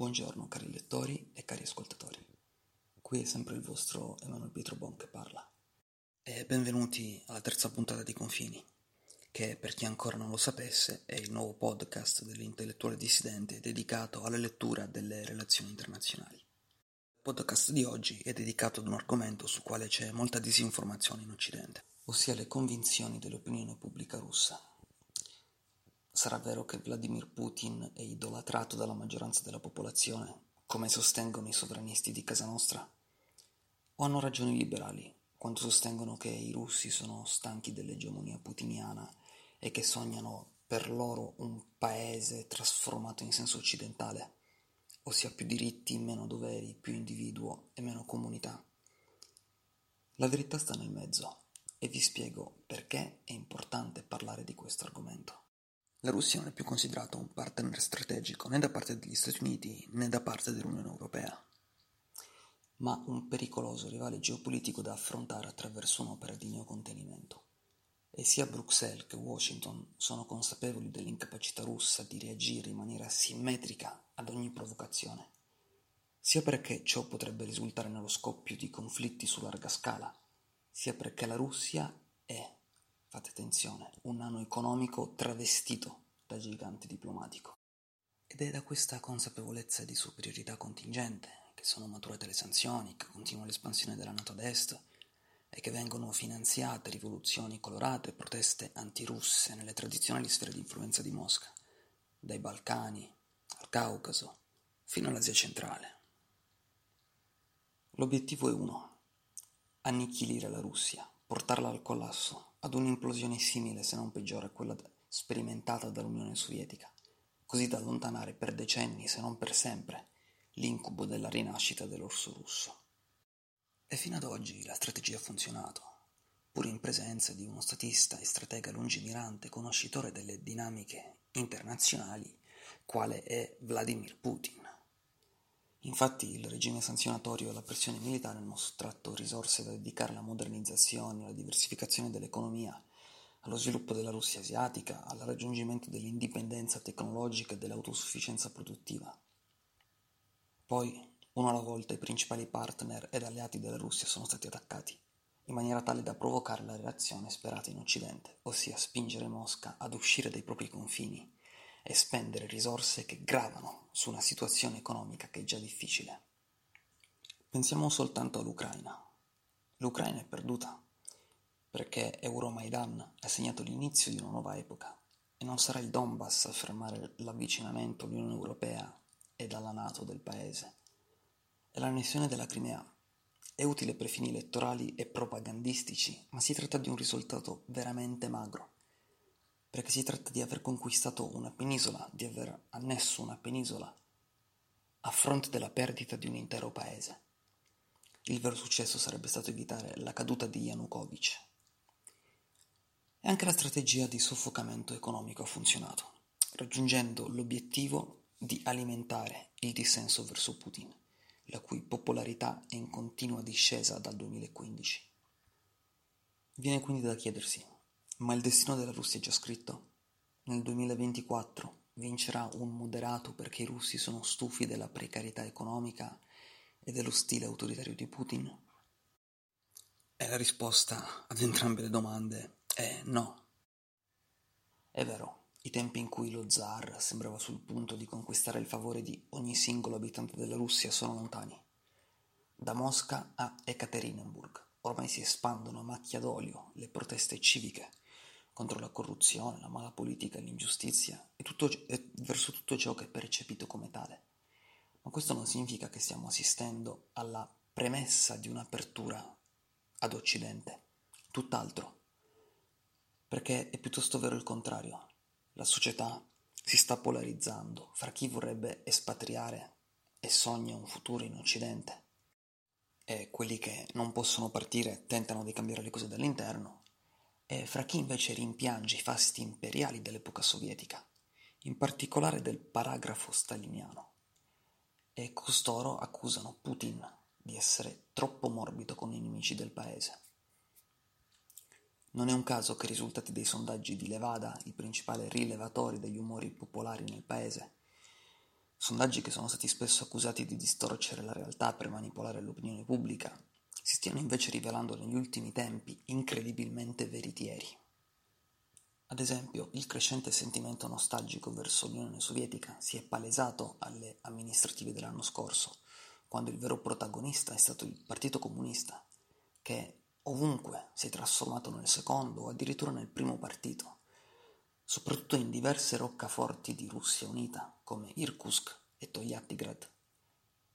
Buongiorno cari lettori e cari ascoltatori. Qui è sempre il vostro Emanuele Pietro Bon che parla. E benvenuti alla terza puntata di Confini, che per chi ancora non lo sapesse è il nuovo podcast dell'intellettuale dissidente dedicato alla lettura delle relazioni internazionali. Il podcast di oggi è dedicato ad un argomento sul quale c'è molta disinformazione in Occidente, ossia le convinzioni dell'opinione pubblica russa. Sarà vero che Vladimir Putin è idolatrato dalla maggioranza della popolazione, come sostengono i sovranisti di casa nostra? O hanno ragioni liberali quando sostengono che i russi sono stanchi dell'egemonia putiniana e che sognano per loro un paese trasformato in senso occidentale? ossia più diritti, meno doveri, più individuo e meno comunità. La verità sta nel mezzo e vi spiego perché è importante parlare di questo argomento. La Russia non è più considerata un partner strategico né da parte degli Stati Uniti né da parte dell'Unione Europea, ma un pericoloso rivale geopolitico da affrontare attraverso un'opera di neocontenimento. E sia Bruxelles che Washington sono consapevoli dell'incapacità russa di reagire in maniera simmetrica ad ogni provocazione, sia perché ciò potrebbe risultare nello scoppio di conflitti su larga scala, sia perché la Russia fate attenzione, un nano economico travestito da gigante diplomatico. Ed è da questa consapevolezza di superiorità contingente che sono maturate le sanzioni, che continua l'espansione della NATO ad est, e che vengono finanziate rivoluzioni colorate e proteste antirusse nelle tradizionali sfere di influenza di Mosca, dai Balcani al Caucaso fino all'Asia centrale. L'obiettivo è uno, annichilire la Russia, portarla al collasso, ad un'implosione simile se non peggiore a quella sperimentata dall'Unione Sovietica, così da allontanare per decenni, se non per sempre, l'incubo della rinascita dell'orso russo. E fino ad oggi la strategia ha funzionato, pur in presenza di uno statista e stratega lungimirante conoscitore delle dinamiche internazionali, quale è Vladimir Putin. Infatti il regime sanzionatorio e la pressione militare hanno sottratto risorse da dedicare alla modernizzazione, alla diversificazione dell'economia, allo sviluppo della Russia asiatica, al raggiungimento dell'indipendenza tecnologica e dell'autosufficienza produttiva. Poi uno alla volta i principali partner ed alleati della Russia sono stati attaccati, in maniera tale da provocare la reazione sperata in Occidente, ossia spingere Mosca ad uscire dai propri confini e spendere risorse che gravano su una situazione economica che è già difficile. Pensiamo soltanto all'Ucraina. L'Ucraina è perduta perché Euromaidan ha segnato l'inizio di una nuova epoca e non sarà il Donbass a fermare l'avvicinamento all'Unione Europea e alla Nato del paese è l'annessione della Crimea. È utile per fini elettorali e propagandistici, ma si tratta di un risultato veramente magro, perché si tratta di aver conquistato una penisola, di aver annesso una penisola a fronte della perdita di un intero paese. Il vero successo sarebbe stato evitare la caduta di Yanukovych. E anche la strategia di soffocamento economico ha funzionato, raggiungendo l'obiettivo di alimentare il dissenso verso Putin la cui popolarità è in continua discesa dal 2015. Viene quindi da chiedersi, ma il destino della Russia è già scritto? Nel 2024 vincerà un moderato perché i russi sono stufi della precarietà economica e dello stile autoritario di Putin? E la risposta ad entrambe le domande è no. È vero, i tempi in cui lo zar sembrava sul punto di conquistare il favore di ogni singolo abitante della Russia sono lontani. Da Mosca a Ekaterinburg ormai si espandono a macchia d'olio le proteste civiche contro la corruzione, la mala politica l'ingiustizia e, tutto, e verso tutto ciò che è percepito come tale. Ma questo non significa che stiamo assistendo alla premessa di un'apertura ad Occidente, tutt'altro, perché è piuttosto vero il contrario. La società si sta polarizzando fra chi vorrebbe espatriare e sogna un futuro in Occidente. E quelli che non possono partire tentano di cambiare le cose dall'interno, e fra chi invece rimpiange i fasti imperiali dell'epoca sovietica, in particolare del paragrafo staliniano. E costoro accusano Putin di essere troppo morbido con i nemici del paese. Non è un caso che i risultati dei sondaggi di Levada, il principale rilevatore degli umori popolari nel paese, sondaggi che sono stati spesso accusati di distorcere la realtà per manipolare l'opinione pubblica, si stiano invece rivelando negli ultimi tempi incredibilmente veritieri. Ad esempio, il crescente sentimento nostalgico verso l'Unione Sovietica si è palesato alle amministrative dell'anno scorso, quando il vero protagonista è stato il Partito Comunista, che ovunque si è trasformato nel secondo o addirittura nel primo partito, soprattutto in diverse roccaforti di Russia unita come Irkutsk e Togliattigrad.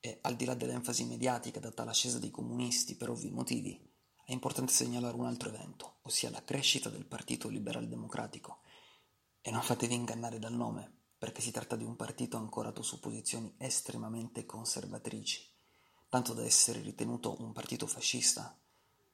E al di là dell'enfasi mediatica data all'ascesa dei comunisti per ovvi motivi, è importante segnalare un altro evento, ossia la crescita del Partito Liberal Democratico. E non fatevi ingannare dal nome, perché si tratta di un partito ancorato su posizioni estremamente conservatrici, tanto da essere ritenuto un partito fascista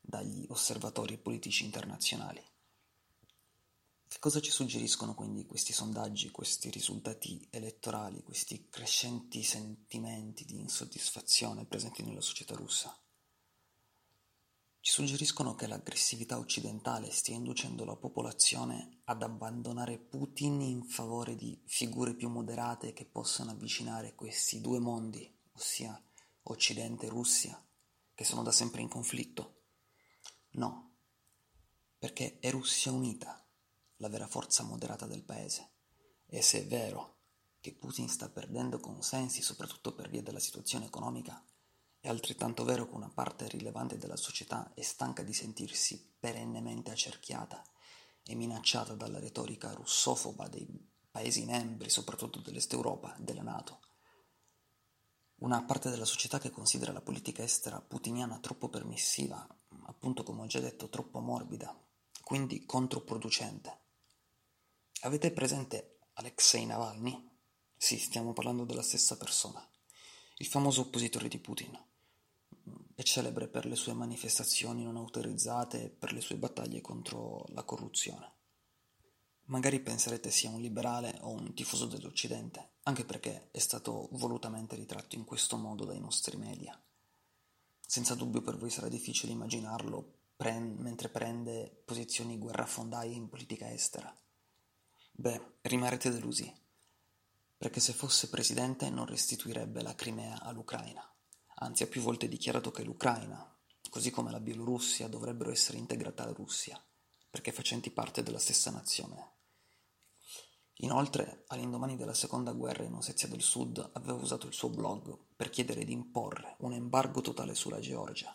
dagli osservatori politici internazionali. Che cosa ci suggeriscono quindi questi sondaggi, questi risultati elettorali, questi crescenti sentimenti di insoddisfazione presenti nella società russa? Ci suggeriscono che l'aggressività occidentale stia inducendo la popolazione ad abbandonare Putin in favore di figure più moderate che possano avvicinare questi due mondi, ossia Occidente e Russia, che sono da sempre in conflitto. No, perché è Russia unita la vera forza moderata del paese. E se è vero che Putin sta perdendo consensi soprattutto per via della situazione economica, è altrettanto vero che una parte rilevante della società è stanca di sentirsi perennemente accerchiata e minacciata dalla retorica russofoba dei Paesi membri, soprattutto dell'Est Europa, della Nato. Una parte della società che considera la politica estera putiniana troppo permissiva appunto come ho già detto troppo morbida, quindi controproducente. Avete presente Alexei Navalny? Sì, stiamo parlando della stessa persona, il famoso oppositore di Putin. È celebre per le sue manifestazioni non autorizzate e per le sue battaglie contro la corruzione. Magari penserete sia un liberale o un tifoso dell'Occidente, anche perché è stato volutamente ritratto in questo modo dai nostri media. Senza dubbio per voi sarà difficile immaginarlo pre- mentre prende posizioni guerrafondaie in politica estera. Beh, rimarrete delusi, perché se fosse presidente non restituirebbe la Crimea all'Ucraina. Anzi, ha più volte dichiarato che l'Ucraina, così come la Bielorussia, dovrebbero essere integrate alla Russia, perché facenti parte della stessa nazione. Inoltre, all'indomani della seconda guerra in Ossetia del Sud, aveva usato il suo blog per chiedere di imporre un embargo totale sulla Georgia,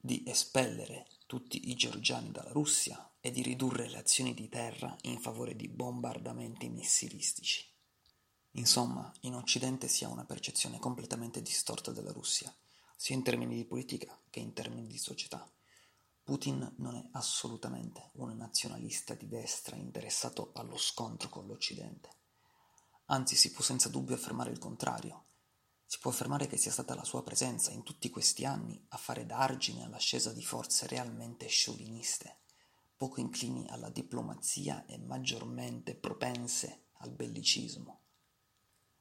di espellere tutti i georgiani dalla Russia e di ridurre le azioni di terra in favore di bombardamenti missilistici. Insomma, in Occidente si ha una percezione completamente distorta della Russia, sia in termini di politica che in termini di società. Putin non è assolutamente un nazionalista di destra interessato allo scontro con l'Occidente. Anzi, si può senza dubbio affermare il contrario. Si può affermare che sia stata la sua presenza in tutti questi anni a fare da argine all'ascesa di forze realmente scioviniste, poco inclini alla diplomazia e maggiormente propense al bellicismo.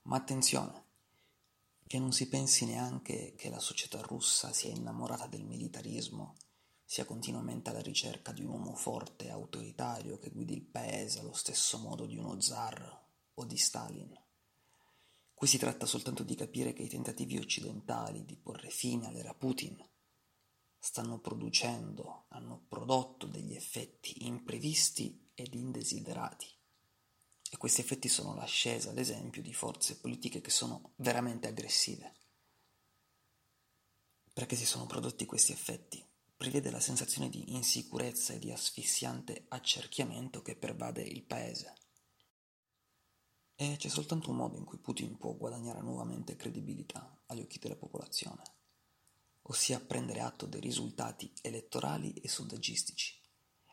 Ma attenzione, che non si pensi neanche che la società russa sia innamorata del militarismo sia continuamente alla ricerca di un uomo forte e autoritario che guidi il paese allo stesso modo di uno zar o di Stalin. Qui si tratta soltanto di capire che i tentativi occidentali di porre fine all'era Putin stanno producendo, hanno prodotto degli effetti imprevisti ed indesiderati. E questi effetti sono l'ascesa, ad esempio, di forze politiche che sono veramente aggressive. Perché si sono prodotti questi effetti? prevede la sensazione di insicurezza e di asfissiante accerchiamento che pervade il paese. E c'è soltanto un modo in cui Putin può guadagnare nuovamente credibilità agli occhi della popolazione, ossia prendere atto dei risultati elettorali e sondaggistici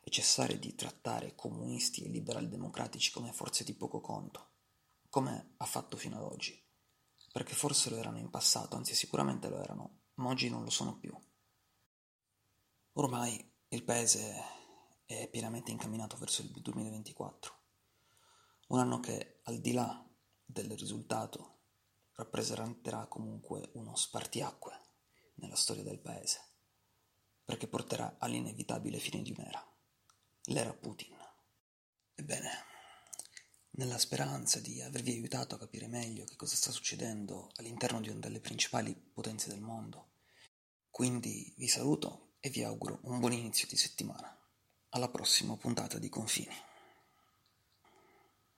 e cessare di trattare comunisti e liberal democratici come forze di poco conto, come ha fatto fino ad oggi, perché forse lo erano in passato, anzi sicuramente lo erano, ma oggi non lo sono più. Ormai il paese è pienamente incamminato verso il 2024, un anno che al di là del risultato rappresenterà comunque uno spartiacque nella storia del paese, perché porterà all'inevitabile fine di un'era, l'era Putin. Ebbene, nella speranza di avervi aiutato a capire meglio che cosa sta succedendo all'interno di una delle principali potenze del mondo, quindi vi saluto e vi auguro un buon inizio di settimana. Alla prossima puntata di Confini.